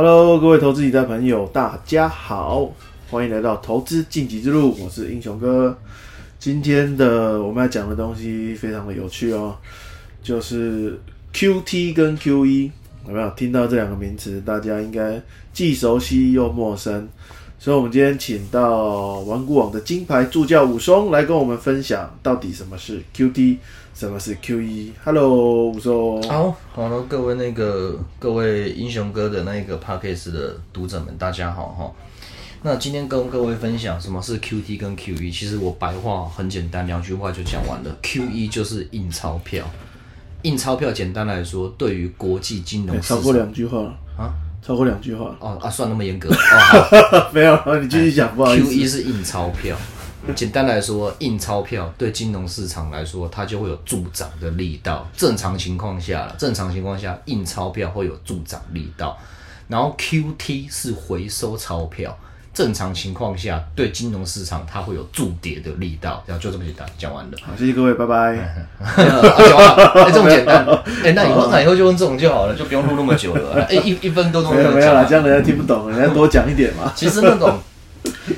Hello，各位投资理财朋友，大家好，欢迎来到投资晋级之路，我是英雄哥。今天的我们要讲的东西非常的有趣哦，就是 QT 跟 QE，有没有听到这两个名词？大家应该既熟悉又陌生，所以我们今天请到顽固网的金牌助教武松来跟我们分享，到底什么是 QT，什么是 QE。Hello，武松。好，好了，各位那个各位英雄哥的那个 p a c k a g e 的读者们，大家好哈。那今天跟各位分享什么是 QT 跟 QE，其实我白话很简单，两句话就讲完了。QE 就是印钞票，印钞票简单来说，对于国际金融市超过两句话啊，超过两句话，哦啊，算那么严格 没有，你继续讲，不好意思。Q 一是印钞票，简单来说，印钞票对金融市场来说，它就会有助长的力道。正常情况下了，正常情况下，印钞票会有助长力道。然后 QT 是回收钞票，正常情况下对金融市场它会有助跌的力道。然后就这么简单，讲完了。好，谢谢各位，拜拜。啊讲完了，哎，这么简单。哎，那以后那以后就用这种就好了，就不用录那么久了。哎，一一分多钟没有没有啦，就讲完这样人家听不懂，人家 多讲一点嘛。其实那种，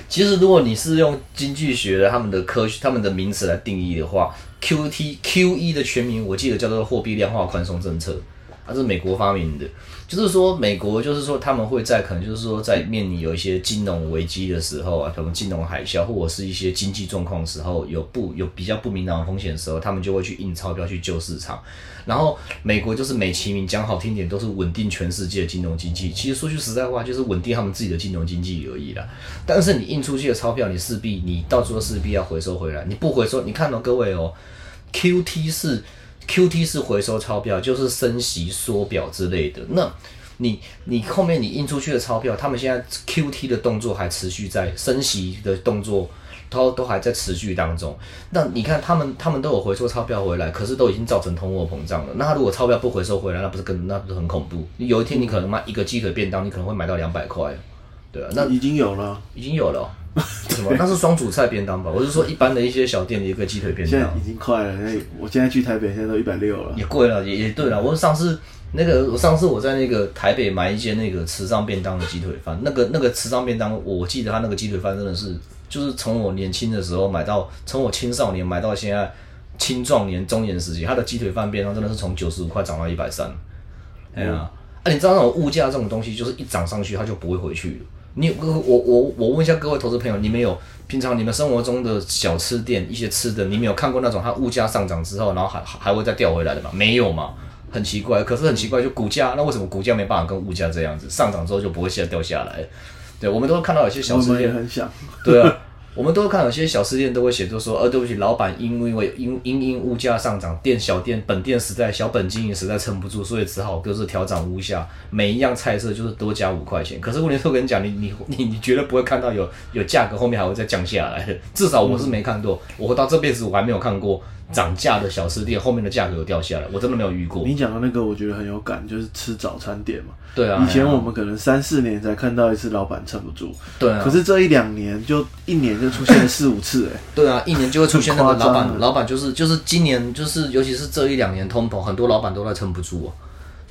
其实如果你是用经济学的他们的科学、他们的名词来定义的话，QT、QE 的全名我记得叫做货币量化宽松政策，它是美国发明的。就是说，美国就是说他们会在可能就是说在面临有一些金融危机的时候啊，可能金融海啸或者是一些经济状况的时候，有不有比较不明朗的风险的时候，他们就会去印钞票去救市场。然后美国就是美其名讲好听点，都是稳定全世界的金融经济。其实说句实在话，就是稳定他们自己的金融经济而已啦。但是你印出去的钞票，你势必你到时候势必要回收回来。你不回收，你看到、各位哦，QT 是 QT 是回收钞票，就是升息缩表之类的。那你你后面你印出去的钞票，他们现在 QT 的动作还持续在升息的动作。都都还在持续当中，那你看他们他们都有回收钞票回来，可是都已经造成通货膨胀了。那他如果钞票不回收回来，那不是更那不是很恐怖？你有一天你可能买一个鸡腿便当，你可能会买到两百块，对啊，那已经有了，已经有了哦、什么？那是双主菜便当吧？我是说一般的一些小店的一个鸡腿便当现在已经快了。那我现在去台北，现在都一百六了。也贵了，也也对了。我上次那个我上次我在那个台北买一间那个池上便当的鸡腿饭，那个那个池上便当，我记得他那个鸡腿饭真的是。就是从我年轻的时候买到，从我青少年买到现在青壮年、中年时期，他的鸡腿饭便当真的是从九十五块涨到一百三。哎呀，啊，你知道那种物价这种东西，就是一涨上去它就不会回去了。你我我我我问一下各位投资朋友，你们有平常你们生活中的小吃店一些吃的，你们有看过那种它物价上涨之后，然后还还会再掉回来的吗？没有嘛，很奇怪。可是很奇怪，就股价，那为什么股价没办法跟物价这样子上涨之后就不会下掉下来？对，我们都会看到有些小吃店，很想。对啊，我们都会看有些小吃店都会写，就说，呃，对不起，老板因为因因因物价上涨，店小店本店实在小本经营实在撑不住，所以只好就是调涨物价，每一样菜色就是多加五块钱。可是问题是，我跟你讲，你你你你绝对不会看到有有价格后面还会再降下来的，至少我是没看过，我到这辈子我还没有看过涨价的小吃店后面的价格有掉下来，我真的没有遇过。你讲的那个我觉得很有感，就是吃早餐店嘛。对啊，以前我们可能三四年才看到一次老板撑不住，对啊，可是这一两年就一年就出现了四五次，哎，对啊，一年就会出现那个老板，啊老板就是就是今年就是尤其是这一两年通膨，很多老板都在撑不住啊。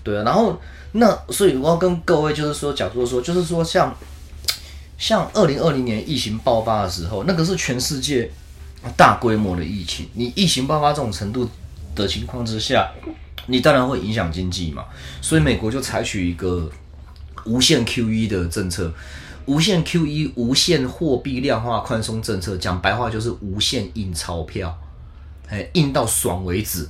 对啊，然后那所以我要跟各位就是说，假如说就是说像像二零二零年疫情爆发的时候，那个是全世界大规模的疫情，你疫情爆发这种程度的情况之下，你当然会影响经济嘛。所以美国就采取一个无限 QE 的政策，无限 QE、无限货币量化宽松政策，讲白话就是无限印钞票，哎，印到爽为止。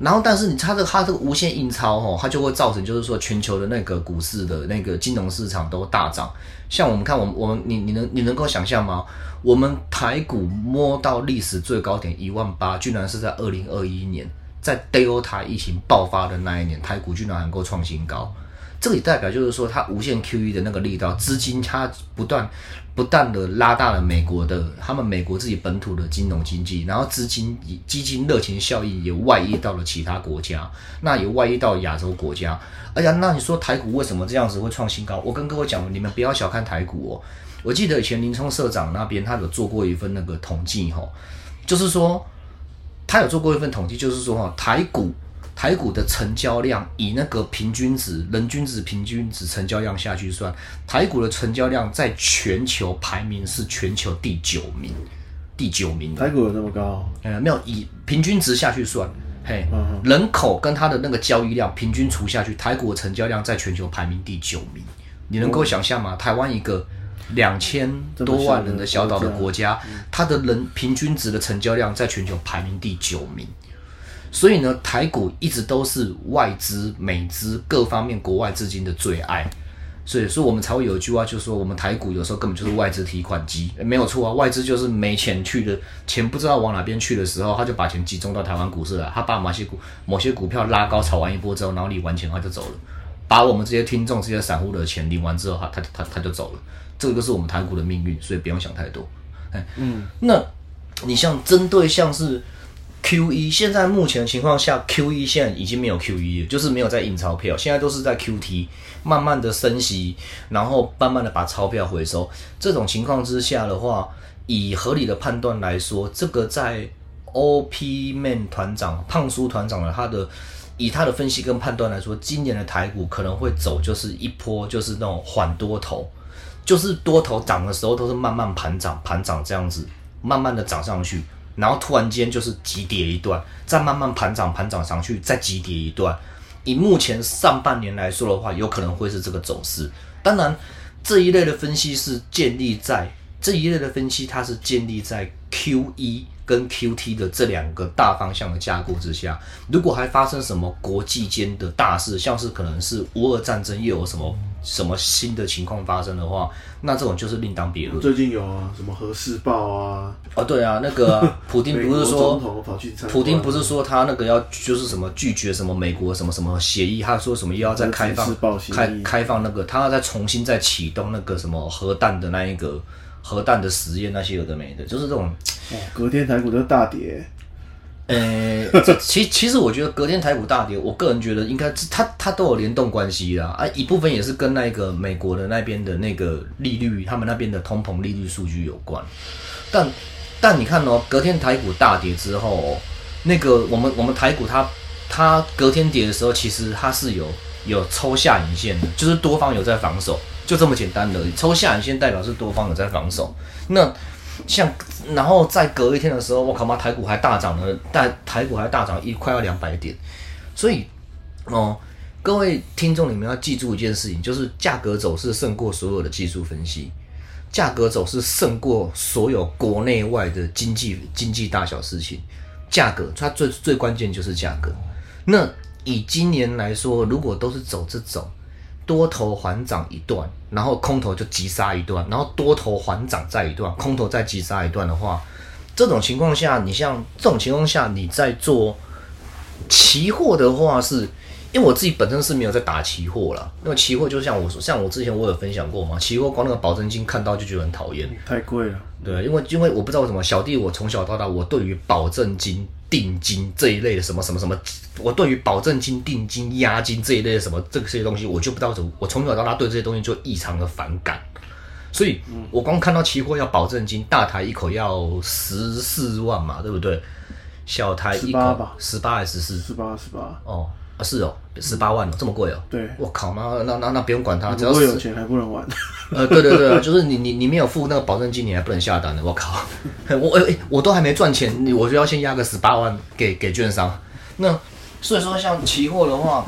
然后，但是你它这个它这个无限印钞哦，它就会造成就是说全球的那个股市的那个金融市场都大涨。像我们看，我们我们你你能你能够想象吗？我们台股摸到历史最高点一万八，居然是在二零二一年，在 Delta 疫情爆发的那一年，台股居然能够创新高。这个也代表就是说，它无限 QE 的那个力道，资金它不断不断的拉大了美国的他们美国自己本土的金融经济，然后资金基金热情效应也外溢到了其他国家，那也外溢到亚洲国家。哎呀，那你说台股为什么这样子会创新高？我跟各位讲，你们不要小看台股哦。我记得以前林冲社长那边他有做过一份那个统计哈，就是说他有做过一份统计，就是说哈台股台股的成交量以那个平均值、人均值、平均值成交量下去算，台股的成交量在全球排名是全球第九名，第九名。台股有那么高？呃，没有以平均值下去算，嘿，嗯人口跟它的那个交易量平均除下去，台股的成交量在全球排名第九名。你能够想象吗？台湾一个两千多万人的小岛的国家，它的人平均值的成交量在全球排名第九名。所以呢，台股一直都是外资、美资各方面国外资金的最爱。所以说，我们才会有一句话，就是说，我们台股有时候根本就是外资提款机，没有错啊。外资就是没钱去的，钱不知道往哪边去的时候，他就把钱集中到台湾股市了，他把某些股某些股票拉高炒完一波之后，然后领完钱他就走了，把我们这些听众、这些散户的钱领完之后，他他他他就走了。这个就是我们台股的命运，所以不用想太多。哎，嗯，那你像针对像是 Q 一现在目前情况下，Q 一现在已经没有 Q 一了，就是没有在印钞票，现在都是在 Q T，慢慢的升息，然后慢慢的把钞票回收。这种情况之下的话，以合理的判断来说，这个在 O P Man 团长胖叔团长的他的以他的分析跟判断来说，今年的台股可能会走就是一波就是那种缓多头。就是多头涨的时候都是慢慢盘涨，盘涨这样子，慢慢的涨上去，然后突然间就是急跌一段，再慢慢盘涨，盘涨上去，再急跌一段。以目前上半年来说的话，有可能会是这个走势。当然，这一类的分析是建立在这一类的分析，它是建立在 Q 一跟 Q T 的这两个大方向的架构之下。如果还发生什么国际间的大事，像是可能是乌俄战争又有什么什么新的情况发生的话，那这种就是另当别论。最近有啊，什么核试爆啊？哦，对啊，那个啊 普丁不是说普丁不是说他那个要就是什么拒绝什么美国什么什么协议，他说什么又要再开放开开放那个，他要再重新再启动那个什么核弹的那一个核弹的实验那些有的没的，就是这种。哦，隔天台股就大跌，呃，这其其实我觉得隔天台股大跌，我个人觉得应该它它都有联动关系啦啊，一部分也是跟那个美国的那边的那个利率，他们那边的通膨利率数据有关。但但你看哦，隔天台股大跌之后、那个我们我们台股它它隔天跌的时候，其实它是有有抽下影线的，就是多方有在防守，就这么简单的而已。抽下影线代表是多方有在防守。那像然后在隔一天的时候，我靠妈，台股还大涨了，但台股还大涨一快要两百点，所以哦，各位听众你们要记住一件事情，就是价格走势胜过所有的技术分析，价格走势胜过所有国内外的经济经济大小事情，价格它最最关键就是价格。那以今年来说，如果都是走这种多头缓涨一段，然后空头就急杀一段，然后多头缓涨再一段，空头再急杀一段的话，这种情况下，你像这种情况下，你在做期货的话是，因为我自己本身是没有在打期货啦，因为期货就像我说，像我之前我有分享过嘛，期货光那个保证金看到就觉得很讨厌，太贵了。对，因为因为我不知道为什么小弟我从小到大，我对于保证金、定金这一类的什么什么什么，我对于保证金、定金、押金这一类的什么这些东西，我就不知道怎么，我从小到大对这些东西就异常的反感。所以，我光看到期货要保证金，大台一口要十四万嘛，对不对？小台一18口吧十八还是十四？十八十八，哦，啊是哦，十八万哦，这么贵哦。对，我靠，那那那那不用管它，只要有钱还不能玩。呃，对对对啊，就是你你你没有付那个保证金，你还不能下单的。我靠，我哎、我都还没赚钱，我就要先压个十八万给给券商。那所以说，像期货的话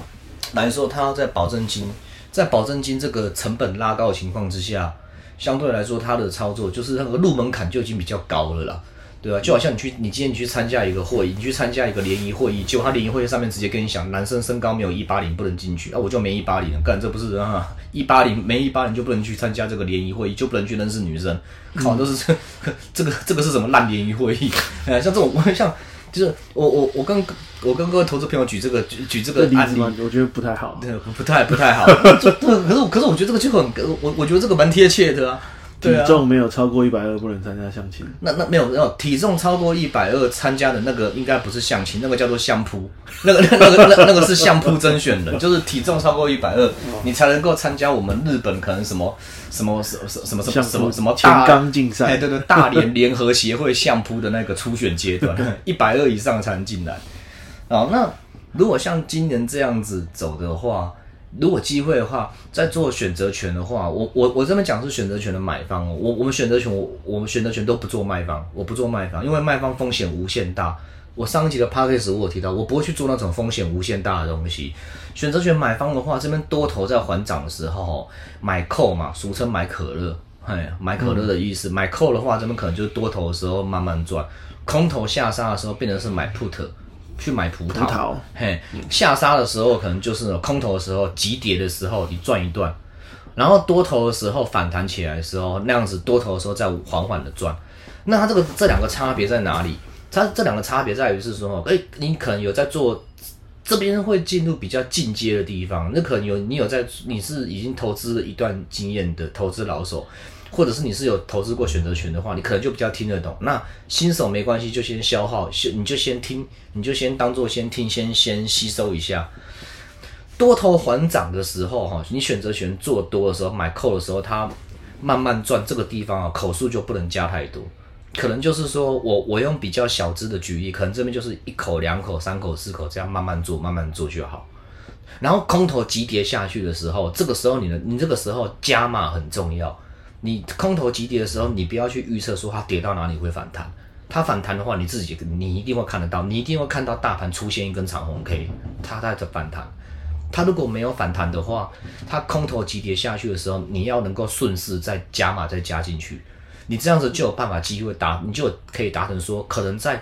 来说，它要在保证金在保证金这个成本拉高的情况之下，相对来说它的操作就是那个入门槛就已经比较高了啦。对啊，就好像你去，你今天你去参加一个会议，你去参加一个联谊会议，结果他联谊会议上面直接跟你讲，男生身高没有一八零不能进去。啊，我就没一八零，干这不是啊，一八零没一八零就不能去参加这个联谊会议，就不能去认识女生，靠，都是这 这个这个是什么烂联谊会？议？哎，像这种 像就是我我我跟我跟各位投资朋友举这个举举这个案例，子嘛，我觉得不太好。对，不不太不太好，这这可是可是我觉得这个就很我我觉得这个蛮贴切的啊体。重没有超过一百二不能参加相亲。那那没有没有体重超过一百二参加的那个应该不是相亲，那个叫做相扑，那个那个那个那个是相扑甄选的，就是体重超过一百二，你才能够参加我们日本可能什么什么什么什么什么什么什么前大刚竞赛哎对对，大连联合协会相扑的那个初选阶段，一百二以上才能进来。哦，那如果像今年这样子走的话，如果机会的话，在做选择权的话，我我我这边讲是选择权的买方哦，我我们选择权我我们选择权都不做卖方，我不做卖方，因为卖方风险无限大。我上一集的 p a c k a g e 我有提到，我不会去做那种风险无限大的东西。选择权买方的话，这边多头在还涨的时候买扣嘛，俗称买可乐，哎，买可乐的意思。买扣的话，这边可能就是多头的时候慢慢赚，空头下杀的时候变成是买 put。去买葡萄，葡萄嘿，下杀的时候可能就是空头的时候，急跌的时候你赚一段，然后多头的时候反弹起来的时候，那样子多头的时候再缓缓的赚。那它这个这两个差别在哪里？它这两个差别在于是说，哎，你可能有在做这边会进入比较进阶的地方，那可能有你有在你是已经投资了一段经验的投资老手。或者是你是有投资过选择权的话，你可能就比较听得懂。那新手没关系，就先消耗，先你就先听，你就先当做先听，先先吸收一下。多头还涨的时候，哈，你选择权做多的时候，买扣的时候，它慢慢赚。这个地方啊，口数就不能加太多，可能就是说我我用比较小资的举例，可能这边就是一口、两口、三口、四口这样慢慢做，慢慢做就好。然后空头急跌下去的时候，这个时候你的你这个时候加码很重要。你空头急跌的时候，你不要去预测说它跌到哪里会反弹。它反弹的话，你自己你一定会看得到，你一定会看到大盘出现一根长红 K，它在这反弹。它如果没有反弹的话，它空头急跌下去的时候，你要能够顺势再加码再加进去，你这样子就有办法机会达，你就可以达成说，可能在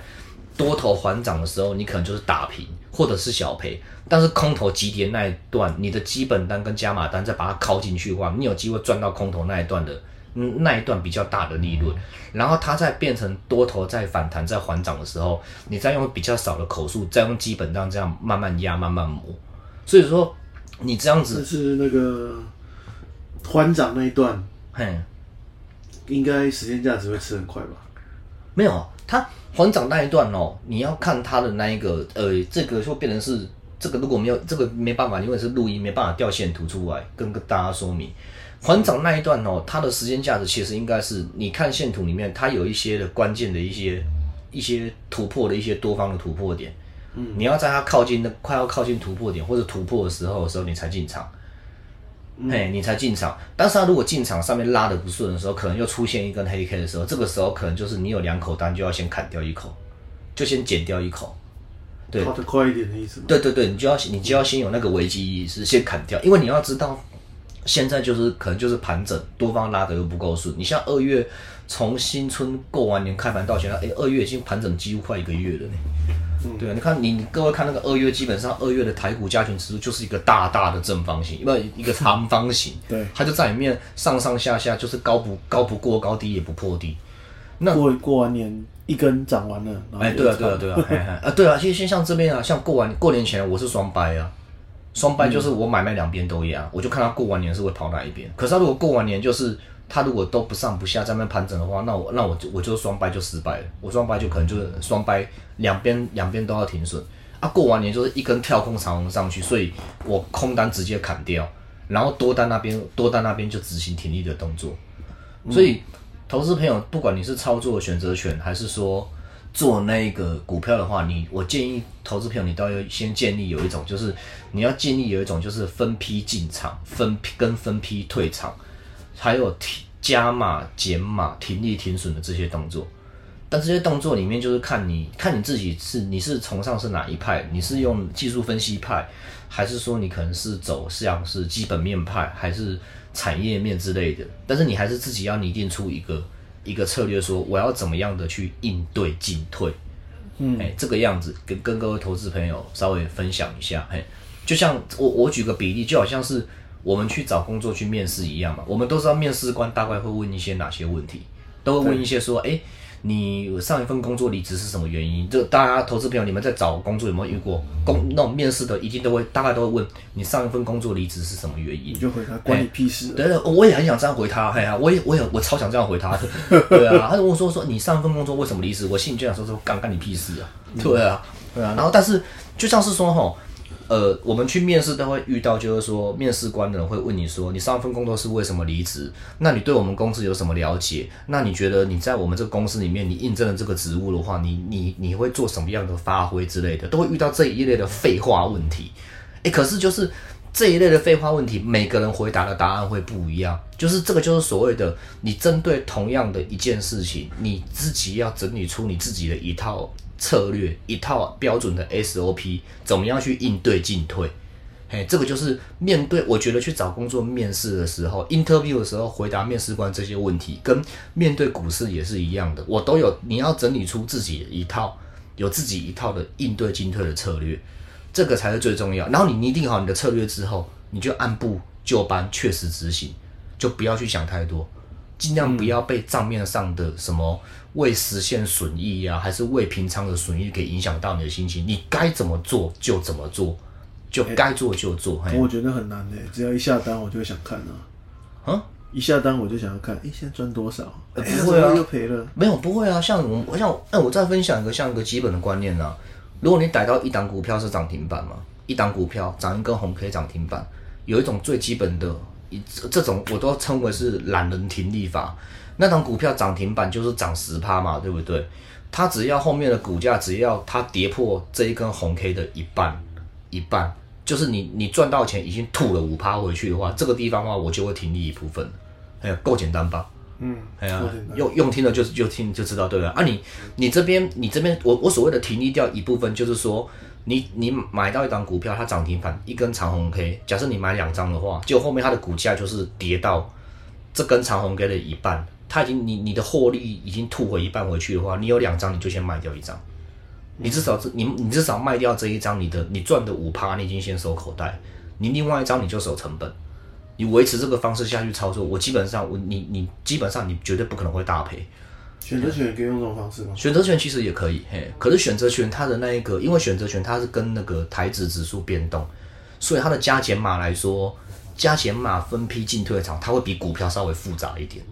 多头还涨的时候，你可能就是打平或者是小赔。但是空头急跌那一段，你的基本单跟加码单再把它靠进去的话，你有机会赚到空头那一段的。嗯，那一段比较大的利润，然后它再变成多头在反弹在缓涨的时候，你再用比较少的口数，再用基本单这样慢慢压慢慢磨，所以说你这样子是那个缓涨那一段，嘿，应该时间价值会吃很快吧？没有，它缓涨那一段哦，你要看它的那一个呃，这个就变成是这个如果没有这个没办法，因为是录音没办法调线图出来跟大家说明。缓涨那一段哦，它的时间价值其实应该是，你看线图里面，它有一些的关键的一些一些突破的一些多方的突破点，嗯，你要在它靠近的快要靠近突破点或者突破的时候的时候，你才进场，嘿，你才进场。但是他如果进场上面拉的不顺的时候，可能又出现一根黑 K 的时候，这个时候可能就是你有两口单就要先砍掉一口，就先减掉一口，对，跑得快一点的意思。对对对，你就要你就要先有那个危机意识，先砍掉，因为你要知道。现在就是可能就是盘整，多方拉的又不够顺。你像二月从新春过完年开盘到现在，哎，二月已经盘整几乎快一个月了呢。对啊，你看你各位看那个二月，基本上二月的台股加权指数就是一个大大的正方形，因为一个长方形，对，它就在里面上上下下就是高不高不过高，低也不破低。那过过完年一根涨完了，哎，对啊，对啊，对啊，啊，对啊，其实像这边啊，像过完过年前我是双掰啊。双掰就是我买卖两边都一样，我就看他过完年是会跑哪一边。可是他如果过完年就是他如果都不上不下在那盘整的话，那我那我就我就双掰就失败了。我双掰就可能就是双掰两边两边都要停损啊。过完年就是一根跳空长虹上去，所以我空单直接砍掉，然后多单那边多单那边就执行停利的动作。所以投资朋友，不管你是操作选择权还是说。做那个股票的话，你我建议投资朋友，你都要先建立有一种，就是你要建立有一种，就是分批进场、分批跟分批退场，还有停加码、减码、停利、停损的这些动作。但这些动作里面，就是看你看你自己是你是崇尚是哪一派，你是用技术分析派，还是说你可能是走像是基本面派，还是产业面之类的。但是你还是自己要拟定出一个。一个策略说，我要怎么样的去应对进退，嗯，哎，这个样子跟跟各位投资朋友稍微分享一下，嘿，就像我我举个比例，就好像是我们去找工作去面试一样嘛，我们都知道面试官大概会问一些哪些问题，都会问一些说，哎。你上一份工作离职是什么原因？就大家投资朋友，你们在找工作有没有遇过工那种面试的，一定都会大概都会问你上一份工作离职是什么原因？你就回答关你屁事。对对，我也很想这样回他，哎呀，我也我也我超想这样回他的。对啊，他就问我说说你上一份工作为什么离职？我心里就想说说干干你屁事啊。对啊，对啊。然后但是就像是说哈，呃，我们去面试都会遇到，就是说面试官的人会问你说，你上一份工作是为什么离职？那你对我们公司有什么了解？那你觉得你在我们这个公司里面，你应征了这个职务的话，你你你会做什么样的发挥之类的，都会遇到这一类的废话问题。哎，可是就是这一类的废话问题，每个人回答的答案会不一样。就是这个就是所谓的，你针对同样的一件事情，你自己要整理出你自己的一套。策略一套标准的 SOP，怎么样去应对进退？嘿，这个就是面对我觉得去找工作面试的时候，interview 的时候回答面试官这些问题，跟面对股市也是一样的。我都有，你要整理出自己一套，有自己一套的应对进退的策略，这个才是最重要。然后你拟定好你的策略之后，你就按部就班，确实执行，就不要去想太多。尽量不要被账面上的什么未实现损益呀，还是未平仓的损益给影响到你的心情。你该怎么做就怎么做，就该做就做。我觉得很难诶，只要一下单我就想看啊。啊，一下单我就想要看，诶，现在赚多少？不会啊，又赔了。没有，不会啊。像我，我像，哎，我再分享一个像一个基本的观念啊。如果你逮到一档股票是涨停板嘛，一档股票涨一根红 K 涨停板，有一种最基本的。一这种我都称为是懒人停利法。那档股票涨停板就是涨十趴嘛，对不对？它只要后面的股价只要它跌破这一根红 K 的一半，一半就是你你赚到钱已经吐了五趴回去的话，这个地方的话我就会停利一部分。哎呀，够简单吧？嗯，哎呀，用用听了就就听就知道，对吧？啊，你你这边你这边我我所谓的停利掉一部分，就是说。你你买到一张股票，它涨停板一根长红 K，假设你买两张的话，就后面它的股价就是跌到这根长红 K 的一半，它已经你你的获利已经吐回一半回去的话，你有两张你就先卖掉一张，你至少是你你至少卖掉这一张，你的你赚的五趴你已经先收口袋，你另外一张你就守成本，你维持这个方式下去操作，我基本上我你你基本上你绝对不可能会大赔。选择权可以用这种方式吗？选择权其实也可以，嘿，可是选择权它的那一个，因为选择权它是跟那个台指指数变动，所以它的加减码来说，加减码分批进退场，它会比股票稍微复杂一点，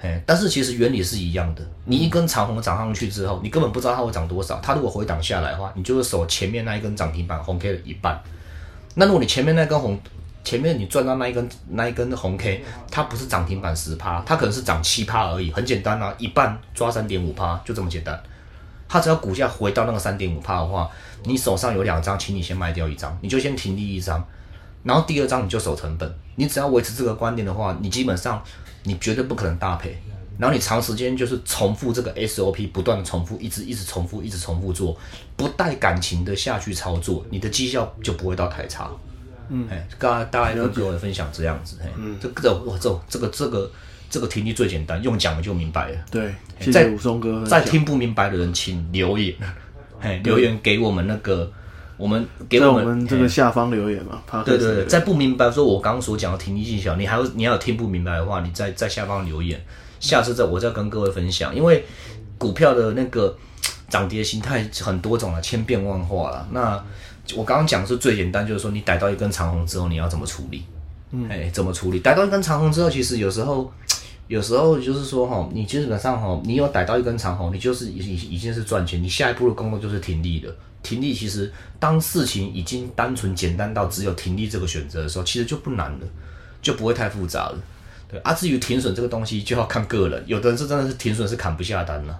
嘿，但是其实原理是一样的。你一根长红涨上去之后，你根本不知道它会涨多少，它如果回档下来的话，你就是守前面那一根涨停板红 K 的一半。那如果你前面那根红，前面你赚到那一根那一根红 K，它不是涨停板十趴，它可能是涨七趴而已，很简单啊，一半抓三点五趴，就这么简单。它只要股价回到那个三点五趴的话，你手上有两张，请你先卖掉一张，你就先停利一张，然后第二张你就守成本。你只要维持这个观点的话，你基本上你绝对不可能大赔。然后你长时间就是重复这个 SOP，不断的重复，一直一直重复，一直重复做，不带感情的下去操作，你的绩效就不会到太差。嗯，哎，刚大概跟各位分享这样子，嘿，这个我这这个这个这个听力最简单，用讲的就明白了。对，在武松哥，在听不明白的人请留言，嘿，留言给我们那个，我们给我们这个下方留言嘛。对对对，在不明白说我刚刚所讲的听力技巧，你还有你要有听不明白的话，你在在下方留言，下次再我再跟各位分享，因为股票的那个涨跌形态很多种了，千变万化了，那。我刚刚讲是最简单，就是说你逮到一根长虹之后，你要怎么处理？嗯，哎，怎么处理？逮到一根长虹之后，其实有时候，有时候就是说哈，你基本上哈，你有逮到一根长虹，你就是已已已经是赚钱。你下一步的工作就是停利的。停利其实当事情已经单纯简单到只有停利这个选择的时候，其实就不难了，就不会太复杂了。对啊，至于停损这个东西，就要看个人。有的人是真的是停损是砍不下单了。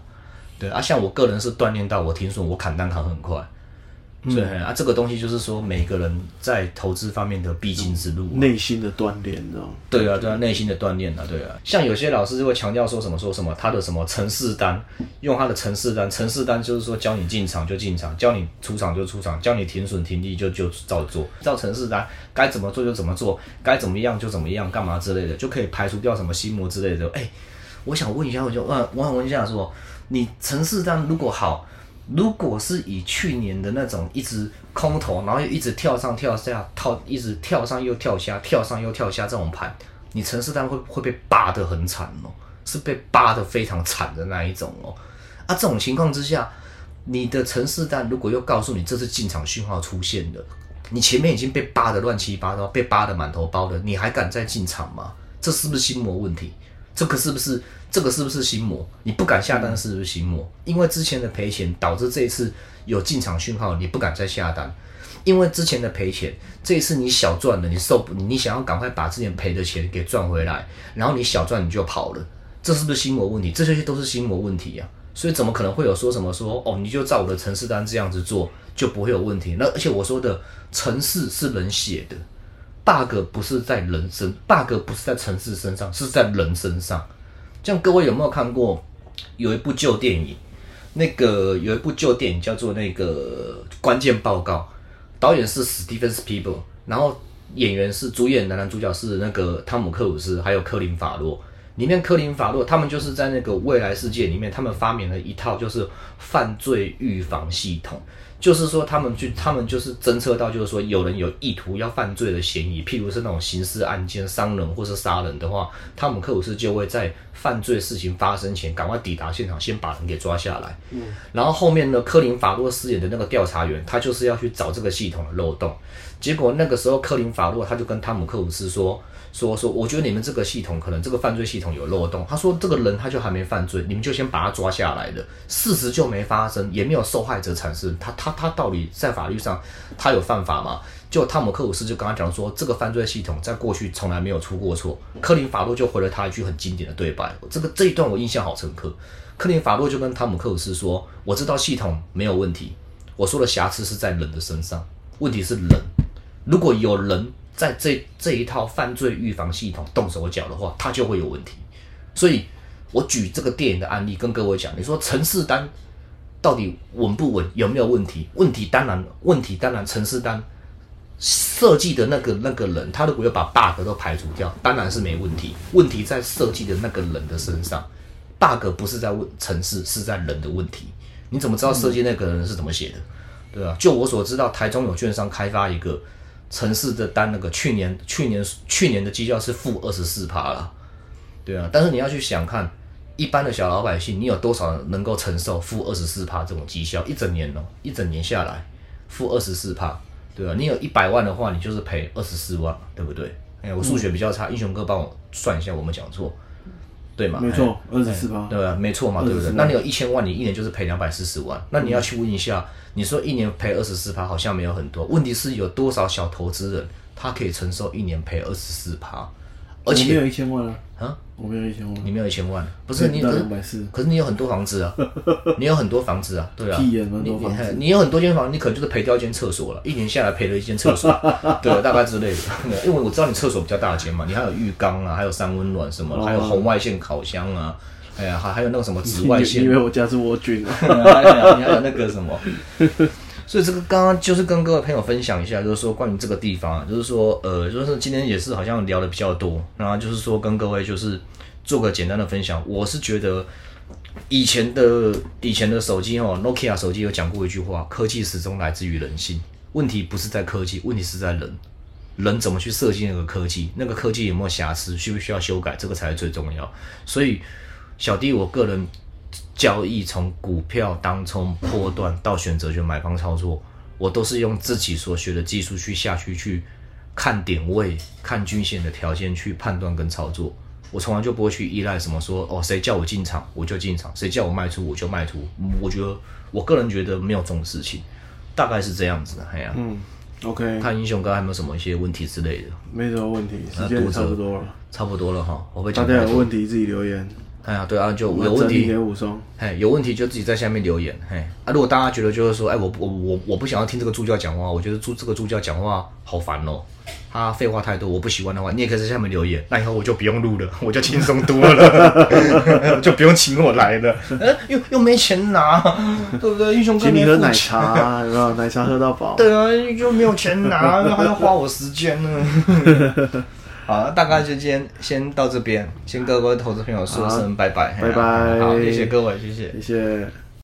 对啊，像我个人是锻炼到我停损我砍单砍很快。对啊，这个东西就是说，每个人在投资方面的必经之路，内心的锻炼，知道对啊，对啊，内心的锻炼啊，对啊。像有些老师就会强调说什么说什么，他的什么城市单，用他的城市单，城市单就是说教你进场就进场，教你出场就出场，教你停损停利就就照做，照城市单该怎么做就怎么做，该怎么样就怎么样，干嘛之类的，就可以排除掉什么心魔之类的。哎，我想问一下，我就问，我想问一下，说你城市单如果好？如果是以去年的那种一直空头，然后又一直跳上跳下，跳一直跳上又跳下，跳上又跳下这种盘，你城市单会会被扒得很惨哦，是被扒得非常惨的那一种哦。啊，这种情况之下，你的城市单如果又告诉你这是进场讯号出现的，你前面已经被扒得乱七八糟，被扒得满头包的，你还敢再进场吗？这是不是心魔问题？这个是不是这个是不是心魔？你不敢下单是不是心魔？因为之前的赔钱导致这一次有进场讯号，你不敢再下单。因为之前的赔钱，这一次你小赚了，你受不，你想要赶快把之前赔的钱给赚回来，然后你小赚你就跑了，这是不是心魔问题？这些都是心魔问题呀。所以怎么可能会有说什么说哦，你就照我的城市单这样子做就不会有问题？那而且我说的城市是人写的，bug 不是在人身，bug 不是在城市身上，是在人身上。像各位有没有看过有一部旧电影？那个有一部旧电影叫做那个关键报告。导演是史蒂芬斯皮伯，然后演员是主演的男主角是那个汤姆克鲁斯，还有克林法洛。里面科林法洛他们就是在那个未来世界里面，他们发明了一套就是犯罪预防系统。就是说，他们去，他们就是侦测到，就是说有人有意图要犯罪的嫌疑，譬如是那种刑事案件、伤人或是杀人的话，汤姆克鲁斯就会在犯罪事情发生前赶快抵达现场，先把人给抓下来。嗯，然后后面呢，科林法洛饰演的那个调查员，他就是要去找这个系统的漏洞。结果那个时候，克林法洛他就跟汤姆克鲁斯说。说说，我觉得你们这个系统可能这个犯罪系统有漏洞。他说这个人他就还没犯罪，你们就先把他抓下来的，事实就没发生，也没有受害者产生。他他他到底在法律上他有犯法吗？就汤姆克鲁斯就跟他讲说，这个犯罪系统在过去从来没有出过错。克林法洛就回了他一句很经典的对白，这个这一段我印象好深刻。克林法洛就跟汤姆克鲁斯说，我知道系统没有问题，我说的瑕疵是在人的身上，问题是人，如果有人。在这这一套犯罪预防系统动手脚的话，他就会有问题。所以，我举这个电影的案例跟各位讲，你说城市单到底稳不稳，有没有问题？问题当然，问题当然，城市单设计的那个那个人，他如果要把 bug 都排除掉，当然是没问题。问题在设计的那个人的身上，bug 不是在问城市，是在人的问题。你怎么知道设计那个人是怎么写的？对啊？就我所知道，台中有券商开发一个。城市的单那个去年去年去年的绩效是负二十四趴了，对啊，但是你要去想看一般的小老百姓，你有多少能够承受负二十四趴这种绩效？一整年哦，一整年下来负二十四趴，对吧？你有一百万的话，你就是赔二十四万，对不对？哎，我数学比较差，英雄哥帮我算一下，我们讲错。对嘛？没错，二十四趴，对吧？没错嘛，对不对？那你有一千万，你一年就是赔两百四十万。那你要去问一下，你说一年赔二十四趴，好像没有很多。问题是有多少小投资人，他可以承受一年赔二十四趴？而且没有一千万啊！啊，我没有一千万，你没有一千万，不是你可是可是你有很多房子啊，你有很多房子啊，对啊，你你有很多间房，你可能就是赔掉一间厕所了，一年下来赔了一间厕所，对，大概之类的。因为我知道你厕所比较大间嘛，你还有浴缸啊，还有三温暖什么，还有红外线烤箱啊，哎呀，还还有那个什么紫外线，因为我家是蜗菌，你还有那个什么。所以这个刚刚就是跟各位朋友分享一下，就是说关于这个地方，就是说呃，就是今天也是好像聊的比较多，然后就是说跟各位就是做个简单的分享。我是觉得以前的以前的手机哦，Nokia 手机有讲过一句话：科技始终来自于人性。问题不是在科技，问题是在人，人怎么去设计那个科技，那个科技有没有瑕疵，需不需要修改，这个才是最重要。所以小弟我个人。交易从股票当冲波段到选择权买方操作，我都是用自己所学的技术去下去去看点位、看均线的条件去判断跟操作。我从来就不会去依赖什么说哦，谁叫我进场我就进场，谁叫我卖出我就卖出。我觉得我个人觉得没有这种事情，大概是这样子的。哎呀，嗯，OK。看英雄哥还有没有什么一些问题之类的？没什么问题，时间差不多了，差不多了哈。我会大家有问题自己留言。哎呀，对啊，就有问题，哎，有问题就自己在下面留言，嘿，啊，如果大家觉得就是说，哎，我我我我不想要听这个助教讲话，我觉得助这个助教讲话好烦哦，他废话太多，我不喜欢的话，你也可以在下面留言，那以后我就不用录了，我就轻松多了，就不用请我来了，哎，又又没钱拿，对不对？英雄哥，请 你喝奶茶，有没有？奶茶喝到饱。对啊，又没有钱拿，还要花我时间呢。好，大概就今天先到这边，先跟各位投资朋友说声拜拜，拜拜，好，谢谢各位，谢谢，谢谢。